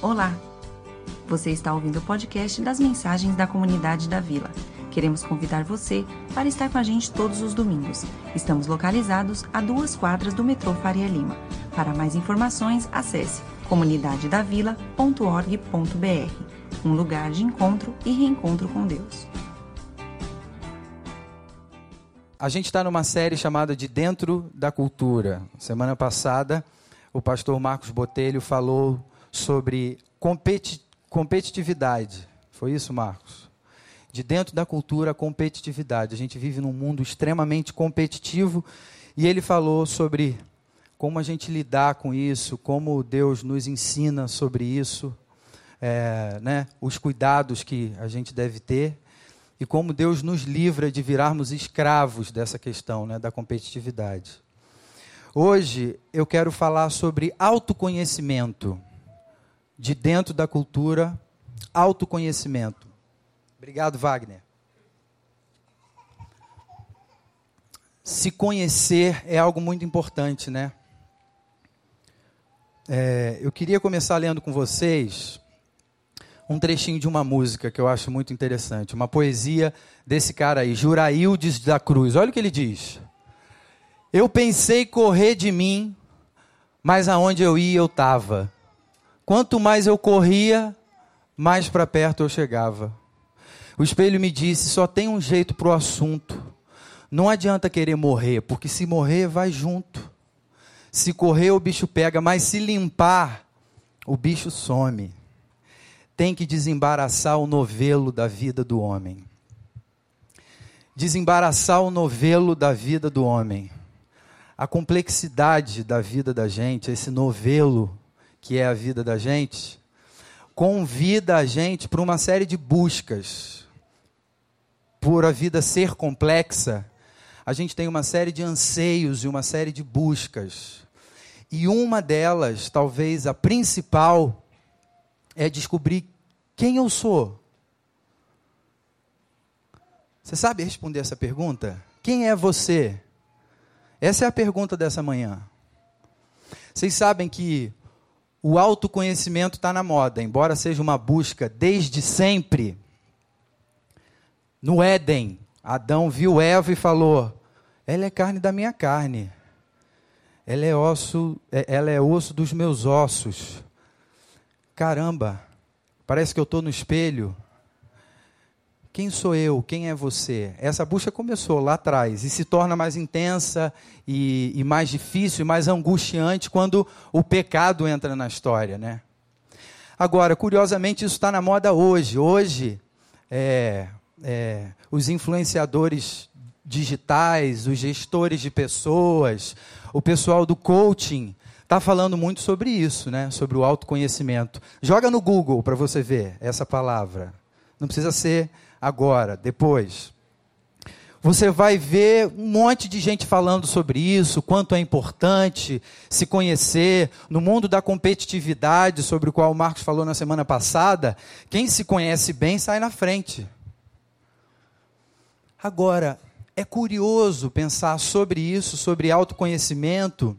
Olá! Você está ouvindo o podcast das mensagens da comunidade da Vila. Queremos convidar você para estar com a gente todos os domingos. Estamos localizados a duas quadras do metrô Faria Lima. Para mais informações, acesse comunidadedavila.org.br um lugar de encontro e reencontro com Deus. A gente está numa série chamada de Dentro da Cultura. Semana passada, o pastor Marcos Botelho falou sobre competi competitividade. Foi isso, Marcos? De dentro da cultura, competitividade. A gente vive num mundo extremamente competitivo e ele falou sobre como a gente lidar com isso, como Deus nos ensina sobre isso, é, né, os cuidados que a gente deve ter e como Deus nos livra de virarmos escravos dessa questão né, da competitividade. Hoje eu quero falar sobre autoconhecimento, de dentro da cultura, autoconhecimento. Obrigado, Wagner. Se conhecer é algo muito importante, né? É, eu queria começar lendo com vocês um trechinho de uma música que eu acho muito interessante, uma poesia desse cara aí, Juraildes da Cruz. Olha o que ele diz. Eu pensei correr de mim, mas aonde eu ia eu estava. Quanto mais eu corria, mais para perto eu chegava. O espelho me disse: só tem um jeito para o assunto. Não adianta querer morrer, porque se morrer, vai junto. Se correr, o bicho pega, mas se limpar, o bicho some tem que desembaraçar o novelo da vida do homem. Desembaraçar o novelo da vida do homem. A complexidade da vida da gente, esse novelo que é a vida da gente, convida a gente para uma série de buscas. Por a vida ser complexa, a gente tem uma série de anseios e uma série de buscas. E uma delas, talvez a principal, é descobrir quem eu sou. Você sabe responder essa pergunta? Quem é você? Essa é a pergunta dessa manhã. Vocês sabem que o autoconhecimento está na moda, embora seja uma busca desde sempre. No Éden, Adão viu Eva e falou: Ela é carne da minha carne, ela é osso, é, ela é osso dos meus ossos. Caramba, Parece que eu estou no espelho. Quem sou eu? Quem é você? Essa busca começou lá atrás e se torna mais intensa e, e mais difícil e mais angustiante quando o pecado entra na história, né? Agora, curiosamente, isso está na moda hoje. Hoje, é, é, os influenciadores digitais, os gestores de pessoas, o pessoal do coaching está falando muito sobre isso, né? sobre o autoconhecimento. Joga no Google para você ver essa palavra. Não precisa ser agora, depois. Você vai ver um monte de gente falando sobre isso, quanto é importante se conhecer. No mundo da competitividade, sobre o qual o Marcos falou na semana passada, quem se conhece bem sai na frente. Agora, é curioso pensar sobre isso, sobre autoconhecimento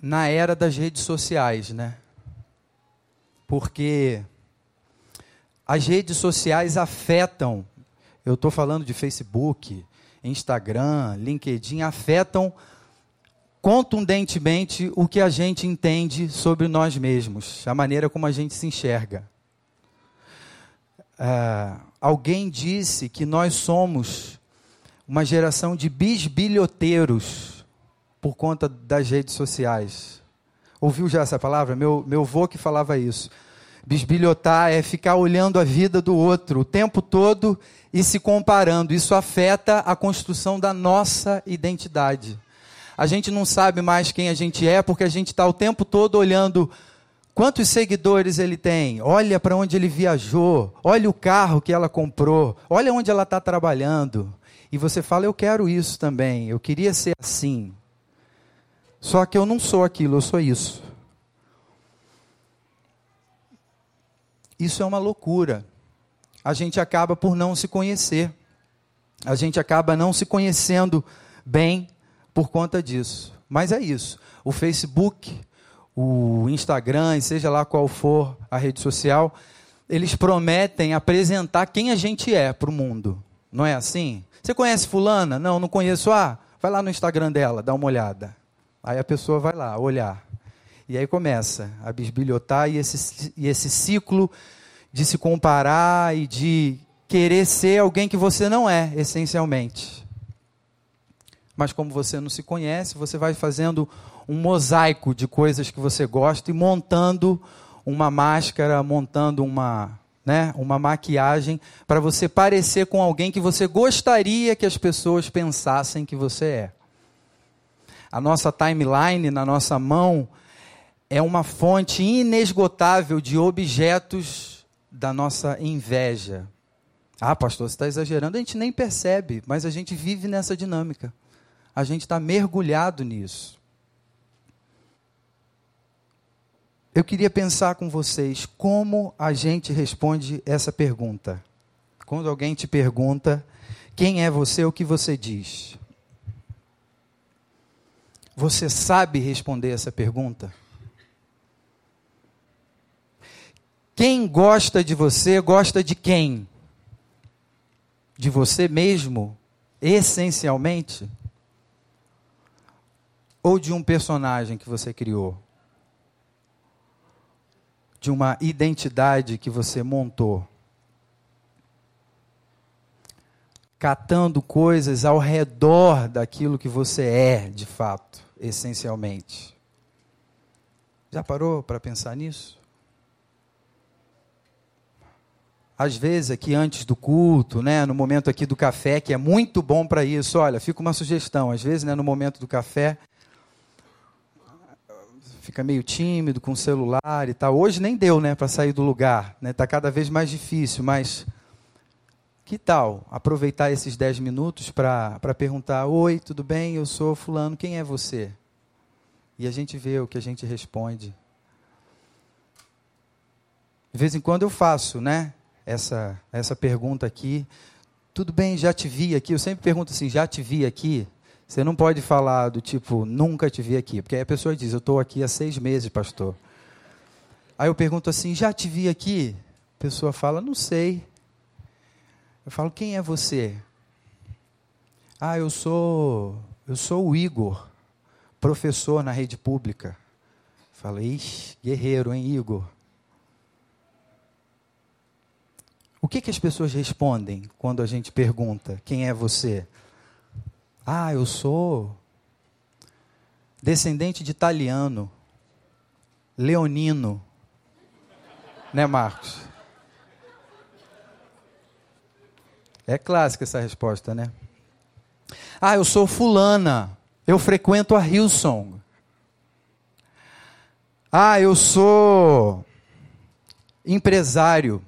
na era das redes sociais, né? Porque as redes sociais afetam, eu estou falando de Facebook, Instagram, LinkedIn, afetam contundentemente o que a gente entende sobre nós mesmos, a maneira como a gente se enxerga. Uh, alguém disse que nós somos uma geração de bisbilhoteiros por conta das redes sociais. Ouviu já essa palavra? Meu, meu avô que falava isso. Bisbilhotar é ficar olhando a vida do outro o tempo todo e se comparando. Isso afeta a construção da nossa identidade. A gente não sabe mais quem a gente é porque a gente está o tempo todo olhando quantos seguidores ele tem, olha para onde ele viajou, olha o carro que ela comprou, olha onde ela está trabalhando. E você fala: Eu quero isso também, eu queria ser assim. Só que eu não sou aquilo, eu sou isso. Isso é uma loucura. A gente acaba por não se conhecer. A gente acaba não se conhecendo bem por conta disso. Mas é isso. O Facebook, o Instagram, seja lá qual for a rede social, eles prometem apresentar quem a gente é para o mundo. Não é assim? Você conhece fulana? Não, não conheço. Ah, vai lá no Instagram dela, dá uma olhada. Aí a pessoa vai lá olhar. E aí começa a bisbilhotar e esse, e esse ciclo de se comparar e de querer ser alguém que você não é, essencialmente. Mas como você não se conhece, você vai fazendo um mosaico de coisas que você gosta e montando uma máscara, montando uma, né, uma maquiagem para você parecer com alguém que você gostaria que as pessoas pensassem que você é. A nossa timeline na nossa mão é uma fonte inesgotável de objetos da nossa inveja. Ah, pastor, você está exagerando. A gente nem percebe, mas a gente vive nessa dinâmica. A gente está mergulhado nisso. Eu queria pensar com vocês como a gente responde essa pergunta. Quando alguém te pergunta quem é você, o que você diz? Você sabe responder essa pergunta? Quem gosta de você, gosta de quem? De você mesmo, essencialmente? Ou de um personagem que você criou? De uma identidade que você montou? Catando coisas ao redor daquilo que você é, de fato, essencialmente. Já parou para pensar nisso? Às vezes aqui antes do culto, né, no momento aqui do café, que é muito bom para isso. Olha, fica uma sugestão, às vezes, né, no momento do café, fica meio tímido com o celular e tal. Hoje nem deu, né, para sair do lugar, né? Tá cada vez mais difícil, mas que tal aproveitar esses 10 minutos para perguntar: "Oi, tudo bem? Eu sou fulano, quem é você?" E a gente vê o que a gente responde. De vez em quando eu faço, né? Essa, essa pergunta aqui. Tudo bem, já te vi aqui. Eu sempre pergunto assim: já te vi aqui? Você não pode falar do tipo, nunca te vi aqui. Porque aí a pessoa diz: eu estou aqui há seis meses, pastor. Aí eu pergunto assim: já te vi aqui? A pessoa fala: não sei. Eu falo: quem é você? Ah, eu sou, eu sou o Igor, professor na rede pública. Falei, guerreiro, hein, Igor? O que, que as pessoas respondem quando a gente pergunta quem é você? Ah, eu sou descendente de italiano, leonino. Né, Marcos? É clássica essa resposta, né? Ah, eu sou fulana, eu frequento a Hillsong. Ah, eu sou empresário.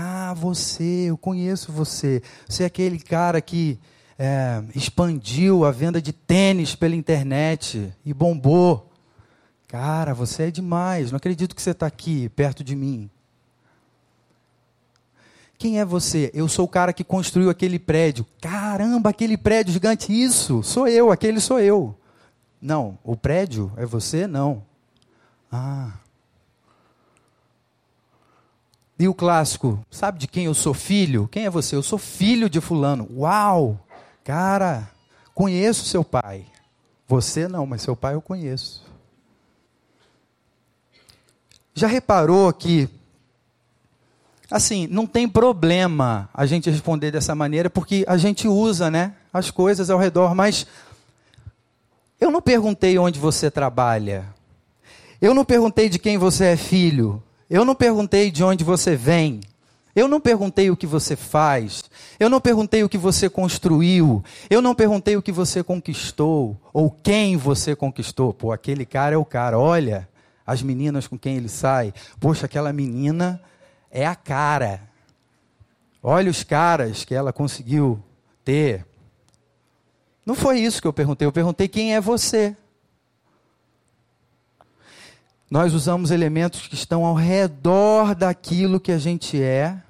Ah, você, eu conheço você. Você é aquele cara que é, expandiu a venda de tênis pela internet e bombou. Cara, você é demais. Não acredito que você está aqui perto de mim. Quem é você? Eu sou o cara que construiu aquele prédio. Caramba, aquele prédio gigante. Isso, sou eu, aquele sou eu. Não, o prédio é você? Não. Ah, e o clássico, sabe de quem eu sou filho? Quem é você? Eu sou filho de fulano. Uau! Cara, conheço seu pai. Você não, mas seu pai eu conheço. Já reparou que assim, não tem problema a gente responder dessa maneira, porque a gente usa, né, as coisas ao redor, mas eu não perguntei onde você trabalha. Eu não perguntei de quem você é filho. Eu não perguntei de onde você vem. Eu não perguntei o que você faz. Eu não perguntei o que você construiu. Eu não perguntei o que você conquistou. Ou quem você conquistou. Pô, aquele cara é o cara. Olha as meninas com quem ele sai. Poxa, aquela menina é a cara. Olha os caras que ela conseguiu ter. Não foi isso que eu perguntei. Eu perguntei quem é você. Nós usamos elementos que estão ao redor daquilo que a gente é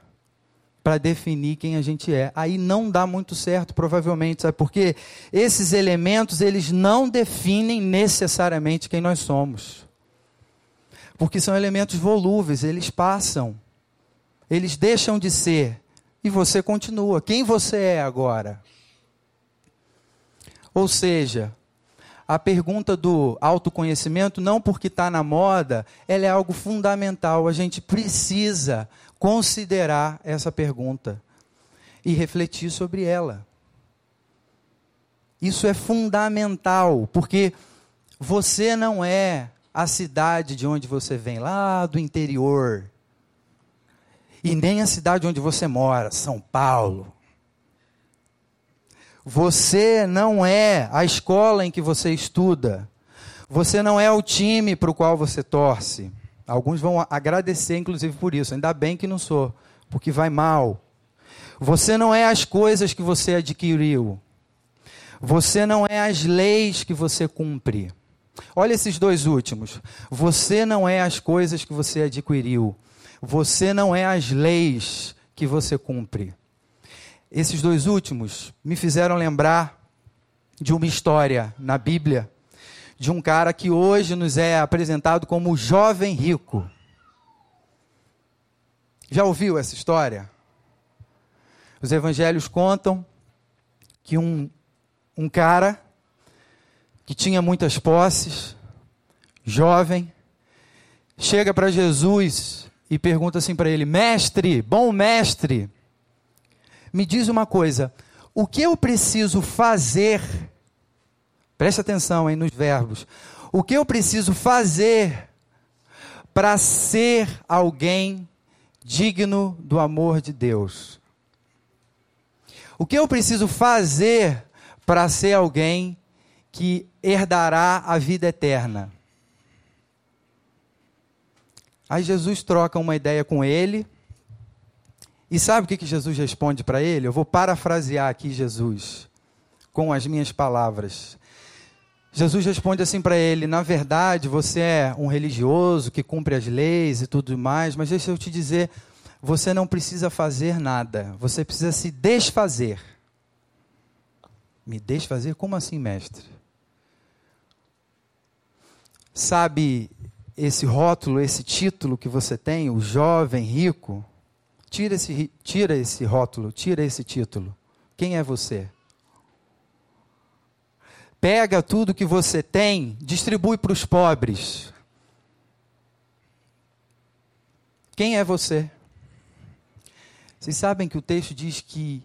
para definir quem a gente é. Aí não dá muito certo, provavelmente, sabe por quê? Esses elementos, eles não definem necessariamente quem nós somos. Porque são elementos volúveis, eles passam. Eles deixam de ser e você continua. Quem você é agora? Ou seja, a pergunta do autoconhecimento, não porque está na moda, ela é algo fundamental. A gente precisa considerar essa pergunta e refletir sobre ela. Isso é fundamental, porque você não é a cidade de onde você vem, lá do interior, e nem a cidade onde você mora, São Paulo. Você não é a escola em que você estuda. Você não é o time para o qual você torce. Alguns vão agradecer, inclusive, por isso. Ainda bem que não sou, porque vai mal. Você não é as coisas que você adquiriu. Você não é as leis que você cumpre. Olha esses dois últimos. Você não é as coisas que você adquiriu. Você não é as leis que você cumpre. Esses dois últimos me fizeram lembrar de uma história na Bíblia de um cara que hoje nos é apresentado como jovem rico. Já ouviu essa história? Os evangelhos contam que um, um cara que tinha muitas posses, jovem, chega para Jesus e pergunta assim para ele: Mestre, bom mestre, me diz uma coisa, o que eu preciso fazer? Preste atenção aí nos verbos. O que eu preciso fazer para ser alguém digno do amor de Deus? O que eu preciso fazer para ser alguém que herdará a vida eterna? Aí Jesus troca uma ideia com ele. E sabe o que, Jesus responde para ele? Eu vou parafrasear aqui Jesus, com as minhas palavras. Jesus responde assim para ele: Na verdade, você é um religioso que cumpre as leis e tudo mais, mas deixa eu te dizer, você não precisa fazer nada, você precisa se desfazer. Me desfazer? Como assim, mestre? Sabe esse rótulo, esse título que você tem, o jovem rico, tira esse, tira esse rótulo, tira esse título. Quem é você? Pega tudo que você tem, distribui para os pobres. Quem é você? Vocês sabem que o texto diz que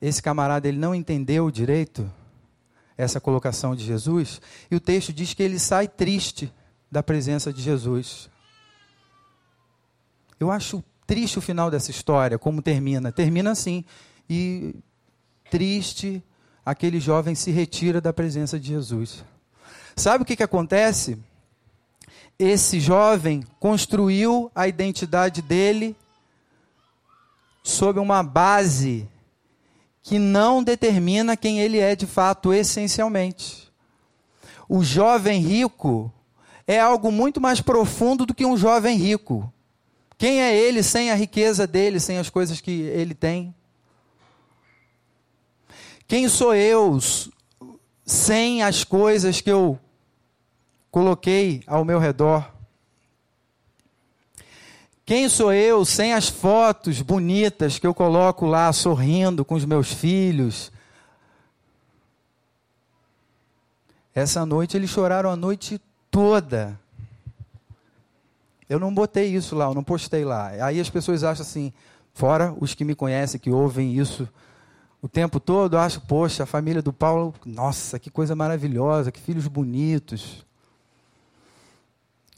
esse camarada ele não entendeu direito essa colocação de Jesus, e o texto diz que ele sai triste da presença de Jesus. Eu acho triste o final dessa história, como termina. Termina assim, e triste, aquele jovem se retira da presença de Jesus. Sabe o que, que acontece? Esse jovem construiu a identidade dele sob uma base que não determina quem ele é de fato, essencialmente. O jovem rico é algo muito mais profundo do que um jovem rico. Quem é ele sem a riqueza dele, sem as coisas que ele tem? Quem sou eu sem as coisas que eu coloquei ao meu redor? Quem sou eu sem as fotos bonitas que eu coloco lá sorrindo com os meus filhos? Essa noite eles choraram a noite toda. Eu não botei isso lá, eu não postei lá. Aí as pessoas acham assim, fora os que me conhecem, que ouvem isso o tempo todo, acham, poxa, a família do Paulo, nossa, que coisa maravilhosa, que filhos bonitos.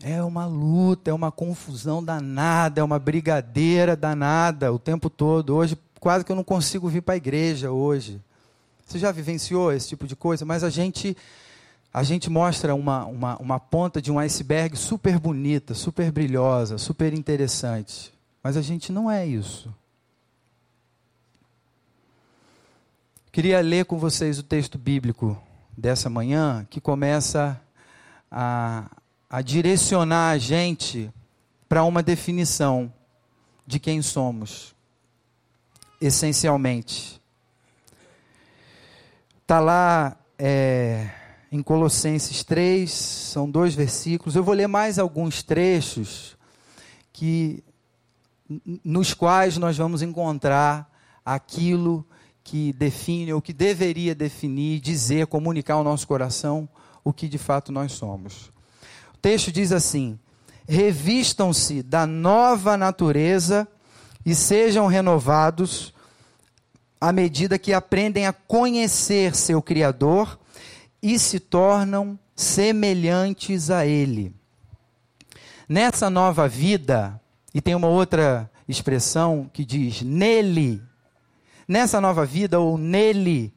É uma luta, é uma confusão danada, é uma brigadeira danada o tempo todo. Hoje, quase que eu não consigo vir para a igreja hoje. Você já vivenciou esse tipo de coisa? Mas a gente a gente mostra uma, uma, uma ponta de um iceberg super bonita, super brilhosa, super interessante. Mas a gente não é isso. Queria ler com vocês o texto bíblico dessa manhã, que começa a, a direcionar a gente para uma definição de quem somos, essencialmente. Está lá. É, em Colossenses 3, são dois versículos. Eu vou ler mais alguns trechos que nos quais nós vamos encontrar aquilo que define ou que deveria definir, dizer, comunicar ao nosso coração o que de fato nós somos. O texto diz assim: Revistam-se da nova natureza e sejam renovados à medida que aprendem a conhecer seu Criador e se tornam semelhantes a Ele. Nessa nova vida, e tem uma outra expressão que diz nele, nessa nova vida ou nele,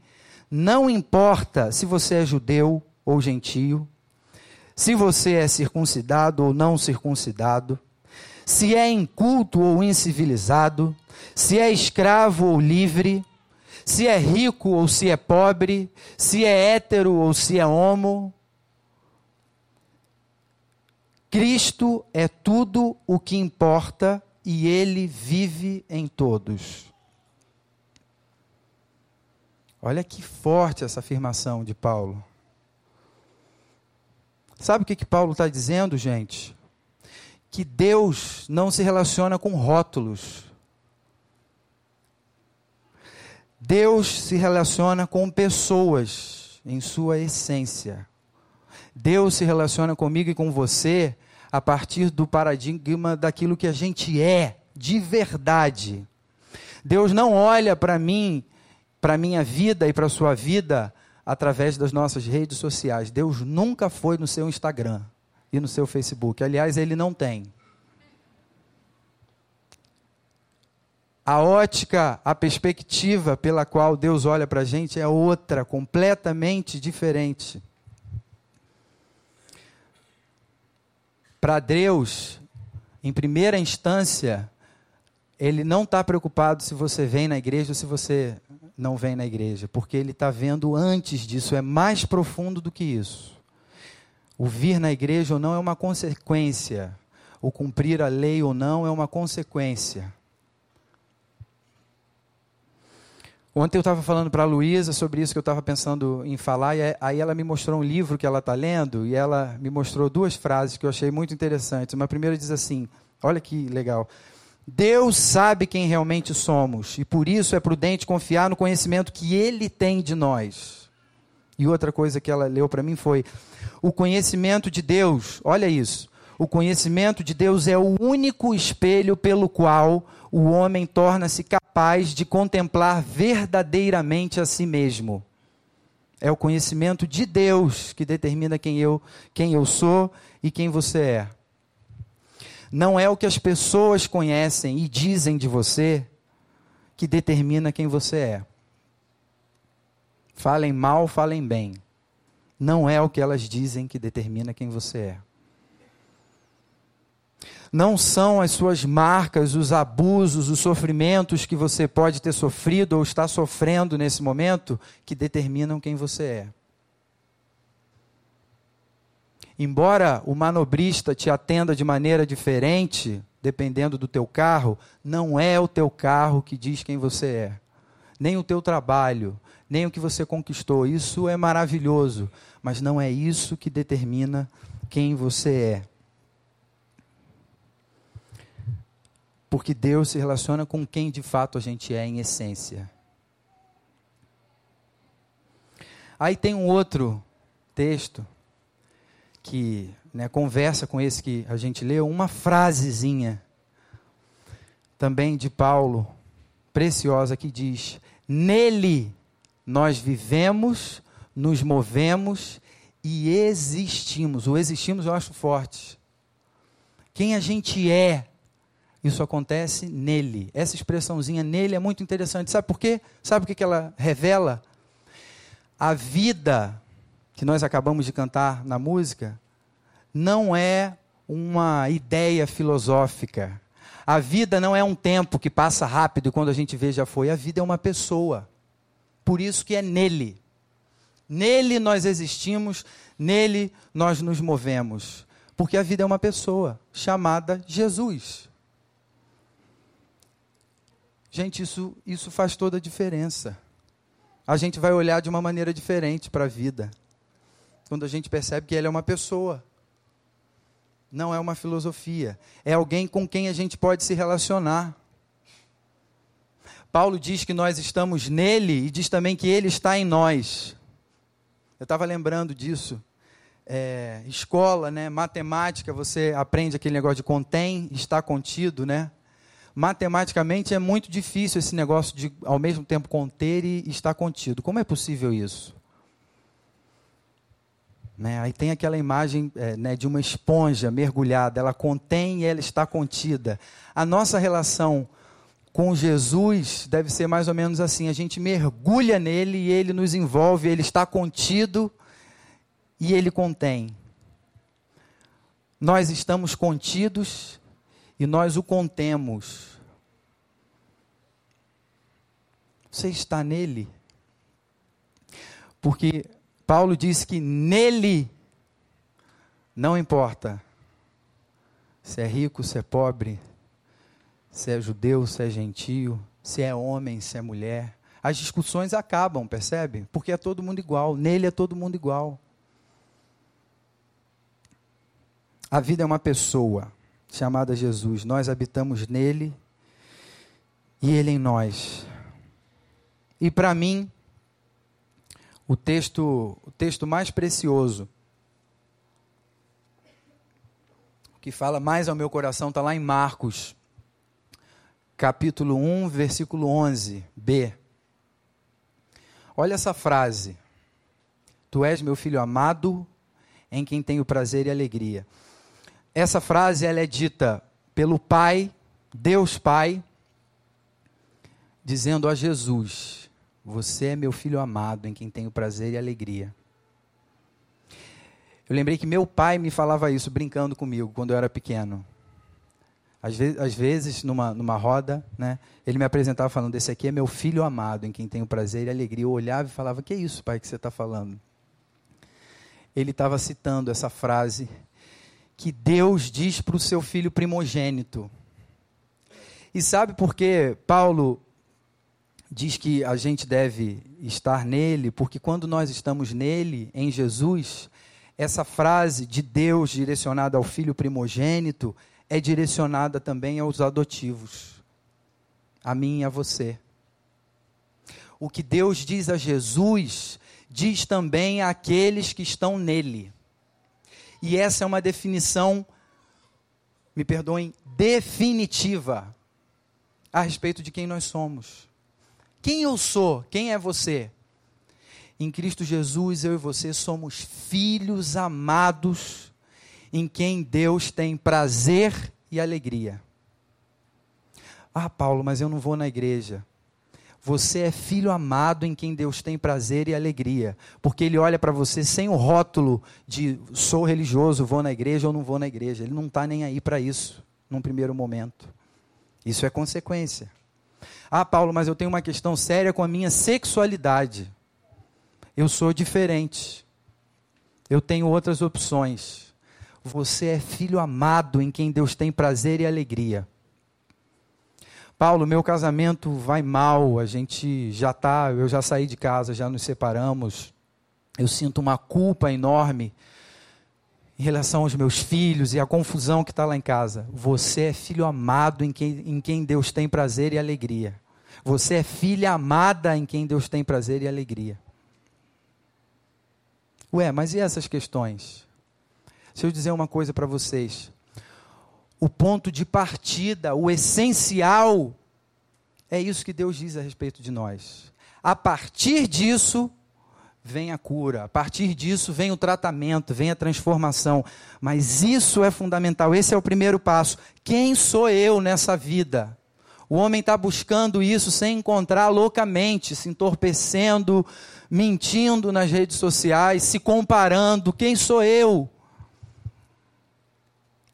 não importa se você é judeu ou gentio, se você é circuncidado ou não circuncidado, se é inculto ou incivilizado, se é escravo ou livre, se é rico ou se é pobre, se é hétero ou se é homo. Cristo é tudo o que importa e ele vive em todos. Olha que forte essa afirmação de Paulo. Sabe o que, que Paulo está dizendo, gente? Que Deus não se relaciona com rótulos. Deus se relaciona com pessoas em sua essência. Deus se relaciona comigo e com você a partir do paradigma daquilo que a gente é, de verdade. Deus não olha para mim, para minha vida e para sua vida através das nossas redes sociais. Deus nunca foi no seu Instagram e no seu Facebook. Aliás, ele não tem. A ótica, a perspectiva pela qual Deus olha para a gente é outra, completamente diferente. Para Deus, em primeira instância, Ele não está preocupado se você vem na igreja ou se você não vem na igreja, porque Ele está vendo antes disso, é mais profundo do que isso. O vir na igreja ou não é uma consequência, o cumprir a lei ou não é uma consequência. Ontem eu estava falando para a Luísa sobre isso que eu estava pensando em falar, e aí ela me mostrou um livro que ela está lendo, e ela me mostrou duas frases que eu achei muito interessantes. Uma primeira diz assim: olha que legal. Deus sabe quem realmente somos, e por isso é prudente confiar no conhecimento que Ele tem de nós. E outra coisa que ela leu para mim foi: o conhecimento de Deus, olha isso, o conhecimento de Deus é o único espelho pelo qual o homem torna-se capaz de contemplar verdadeiramente a si mesmo. É o conhecimento de Deus que determina quem eu, quem eu sou e quem você é. Não é o que as pessoas conhecem e dizem de você que determina quem você é. Falem mal, falem bem. Não é o que elas dizem que determina quem você é não são as suas marcas, os abusos, os sofrimentos que você pode ter sofrido ou está sofrendo nesse momento que determinam quem você é. Embora o manobrista te atenda de maneira diferente, dependendo do teu carro, não é o teu carro que diz quem você é. Nem o teu trabalho, nem o que você conquistou. Isso é maravilhoso, mas não é isso que determina quem você é. Porque Deus se relaciona com quem de fato a gente é em essência. Aí tem um outro texto que né, conversa com esse que a gente leu, uma frasezinha também de Paulo, preciosa, que diz: Nele nós vivemos, nos movemos e existimos. O existimos eu acho forte. Quem a gente é isso acontece nele. Essa expressãozinha nele é muito interessante. Sabe por quê? Sabe o que ela revela? A vida que nós acabamos de cantar na música não é uma ideia filosófica. A vida não é um tempo que passa rápido e quando a gente vê já foi. A vida é uma pessoa. Por isso que é nele. Nele nós existimos, nele nós nos movemos. Porque a vida é uma pessoa chamada Jesus. Gente, isso, isso faz toda a diferença. A gente vai olhar de uma maneira diferente para a vida. quando a gente percebe que ele é uma pessoa. Não é uma filosofia. É alguém com quem a gente pode se relacionar. Paulo diz que nós estamos nele e diz também que ele está em nós. Eu estava lembrando disso. É, escola, né, matemática, você aprende aquele negócio de contém, está contido, né? Matematicamente é muito difícil esse negócio de ao mesmo tempo conter e estar contido. Como é possível isso? Né? Aí tem aquela imagem é, né, de uma esponja mergulhada, ela contém e ela está contida. A nossa relação com Jesus deve ser mais ou menos assim: a gente mergulha nele e ele nos envolve, ele está contido e ele contém. Nós estamos contidos e nós o contemos. Você está nele? Porque Paulo diz que nele não importa se é rico, se é pobre, se é judeu, se é gentio, se é homem, se é mulher. As discussões acabam, percebe? Porque é todo mundo igual. Nele é todo mundo igual. A vida é uma pessoa chamada Jesus. Nós habitamos nele e ele em nós. E para mim, o texto, o texto mais precioso, que fala mais ao meu coração, está lá em Marcos, capítulo 1, versículo 11, B. Olha essa frase. Tu és meu filho amado, em quem tenho prazer e alegria. Essa frase ela é dita pelo Pai, Deus Pai, dizendo a Jesus: você é meu filho amado, em quem tenho prazer e alegria. Eu lembrei que meu pai me falava isso brincando comigo quando eu era pequeno. Às vezes, às vezes numa, numa roda, né, ele me apresentava falando: Esse aqui é meu filho amado, em quem tenho prazer e alegria. Eu olhava e falava: Que é isso, pai, que você está falando? Ele estava citando essa frase que Deus diz para o seu filho primogênito. E sabe por que Paulo diz que a gente deve estar nele, porque quando nós estamos nele, em Jesus, essa frase de Deus direcionada ao filho primogênito é direcionada também aos adotivos, a mim e a você. O que Deus diz a Jesus, diz também àqueles que estão nele. E essa é uma definição, me perdoem, definitiva a respeito de quem nós somos. Quem eu sou? Quem é você? Em Cristo Jesus, eu e você somos filhos amados, em quem Deus tem prazer e alegria. Ah, Paulo, mas eu não vou na igreja. Você é filho amado em quem Deus tem prazer e alegria, porque Ele olha para você sem o rótulo de sou religioso, vou na igreja ou não vou na igreja. Ele não está nem aí para isso, num primeiro momento. Isso é consequência. Ah, Paulo, mas eu tenho uma questão séria com a minha sexualidade. Eu sou diferente. Eu tenho outras opções. Você é filho amado em quem Deus tem prazer e alegria. Paulo, meu casamento vai mal, a gente já tá, eu já saí de casa, já nos separamos. Eu sinto uma culpa enorme em relação aos meus filhos e a confusão que está lá em casa. Você é filho amado em quem, em quem Deus tem prazer e alegria. Você é filha amada em quem Deus tem prazer e alegria. Ué, mas e essas questões? Se eu dizer uma coisa para vocês. O ponto de partida, o essencial, é isso que Deus diz a respeito de nós. A partir disso, vem a cura, a partir disso vem o tratamento, vem a transformação. Mas isso é fundamental, esse é o primeiro passo. Quem sou eu nessa vida? O homem está buscando isso sem encontrar loucamente, se entorpecendo, mentindo nas redes sociais, se comparando. Quem sou eu?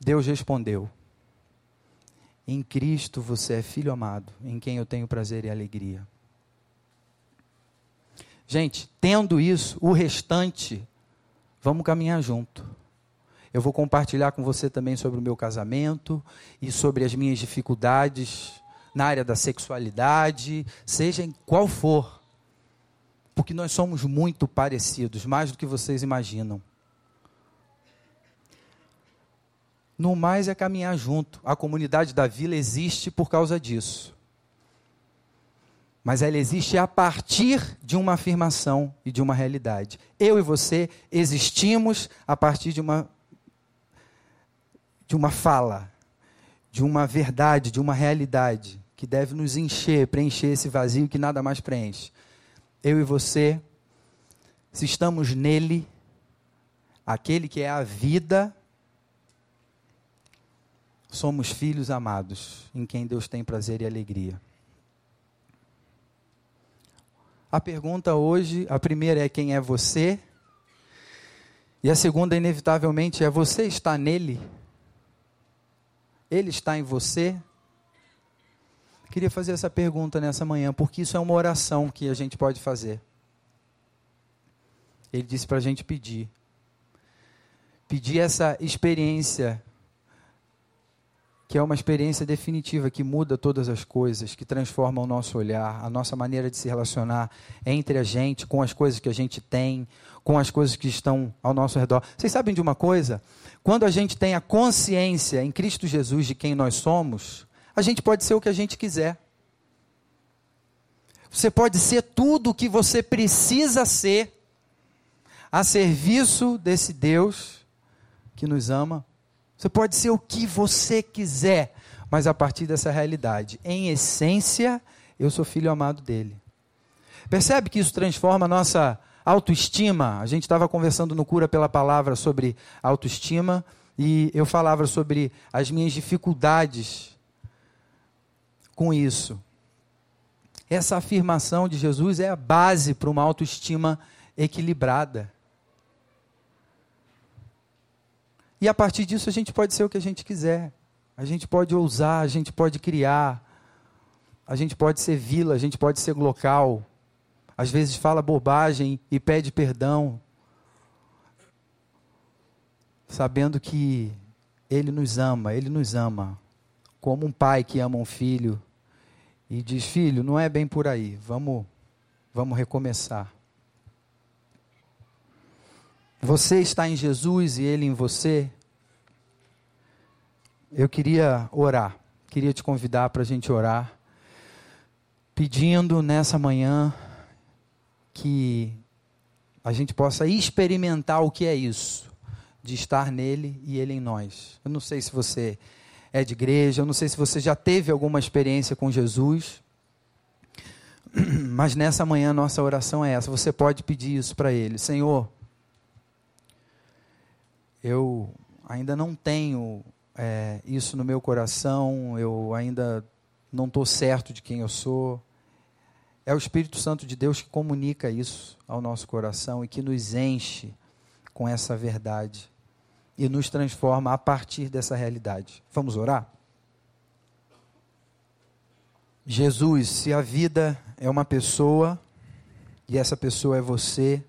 Deus respondeu: Em Cristo você é filho amado, em quem eu tenho prazer e alegria. Gente, tendo isso, o restante, vamos caminhar junto. Eu vou compartilhar com você também sobre o meu casamento e sobre as minhas dificuldades na área da sexualidade, seja em qual for. porque nós somos muito parecidos, mais do que vocês imaginam. No mais é caminhar junto. A comunidade da vila existe por causa disso. Mas ela existe a partir de uma afirmação e de uma realidade. Eu e você existimos a partir de uma de uma fala, de uma verdade, de uma realidade que deve nos encher, preencher esse vazio que nada mais preenche. Eu e você, se estamos nele, aquele que é a vida, somos filhos amados, em quem Deus tem prazer e alegria. A pergunta hoje, a primeira é quem é você? E a segunda, inevitavelmente, é você está nele? Ele está em você? Queria fazer essa pergunta nessa manhã, porque isso é uma oração que a gente pode fazer. Ele disse para a gente pedir. Pedir essa experiência que é uma experiência definitiva que muda todas as coisas, que transforma o nosso olhar, a nossa maneira de se relacionar entre a gente, com as coisas que a gente tem, com as coisas que estão ao nosso redor. Vocês sabem de uma coisa? Quando a gente tem a consciência em Cristo Jesus de quem nós somos, a gente pode ser o que a gente quiser. Você pode ser tudo o que você precisa ser a serviço desse Deus que nos ama você pode ser o que você quiser, mas a partir dessa realidade. Em essência, eu sou filho amado dele. Percebe que isso transforma a nossa autoestima? A gente estava conversando no Cura pela Palavra sobre autoestima e eu falava sobre as minhas dificuldades com isso. Essa afirmação de Jesus é a base para uma autoestima equilibrada. E a partir disso a gente pode ser o que a gente quiser. A gente pode ousar, a gente pode criar. A gente pode ser vila, a gente pode ser local. Às vezes fala bobagem e pede perdão. Sabendo que ele nos ama, ele nos ama. Como um pai que ama um filho e diz: "Filho, não é bem por aí. Vamos vamos recomeçar." Você está em Jesus e Ele em você? Eu queria orar, queria te convidar para a gente orar, pedindo nessa manhã que a gente possa experimentar o que é isso, de estar nele e ele em nós. Eu não sei se você é de igreja, eu não sei se você já teve alguma experiência com Jesus, mas nessa manhã nossa oração é essa. Você pode pedir isso para ele, Senhor eu ainda não tenho é, isso no meu coração, eu ainda não estou certo de quem eu sou. É o Espírito Santo de Deus que comunica isso ao nosso coração e que nos enche com essa verdade e nos transforma a partir dessa realidade. Vamos orar? Jesus, se a vida é uma pessoa e essa pessoa é você,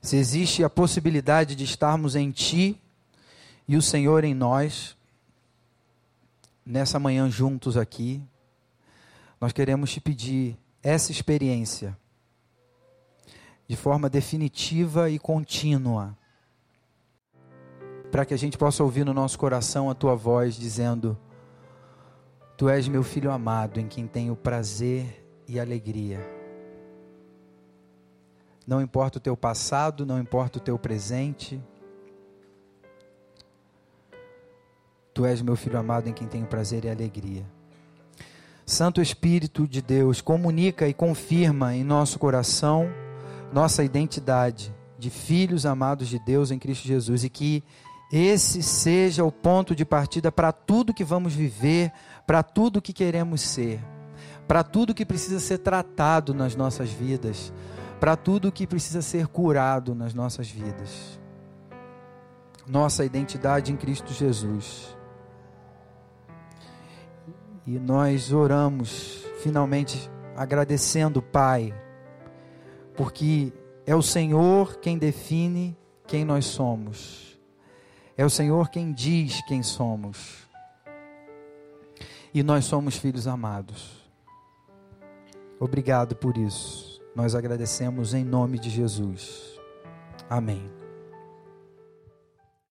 se existe a possibilidade de estarmos em Ti e o Senhor em nós, nessa manhã juntos aqui, nós queremos te pedir essa experiência de forma definitiva e contínua, para que a gente possa ouvir no nosso coração a tua voz dizendo: Tu és meu filho amado, em quem tenho prazer e alegria. Não importa o teu passado, não importa o teu presente. Tu és meu filho amado em quem tenho prazer e alegria. Santo Espírito de Deus, comunica e confirma em nosso coração nossa identidade de filhos amados de Deus em Cristo Jesus e que esse seja o ponto de partida para tudo que vamos viver, para tudo que queremos ser, para tudo que precisa ser tratado nas nossas vidas, para tudo que precisa ser curado nas nossas vidas. Nossa identidade em Cristo Jesus. E nós oramos, finalmente, agradecendo, Pai, porque é o Senhor quem define quem nós somos. É o Senhor quem diz quem somos. E nós somos filhos amados. Obrigado por isso Nós agradecemos em nome de Jesus. Amém.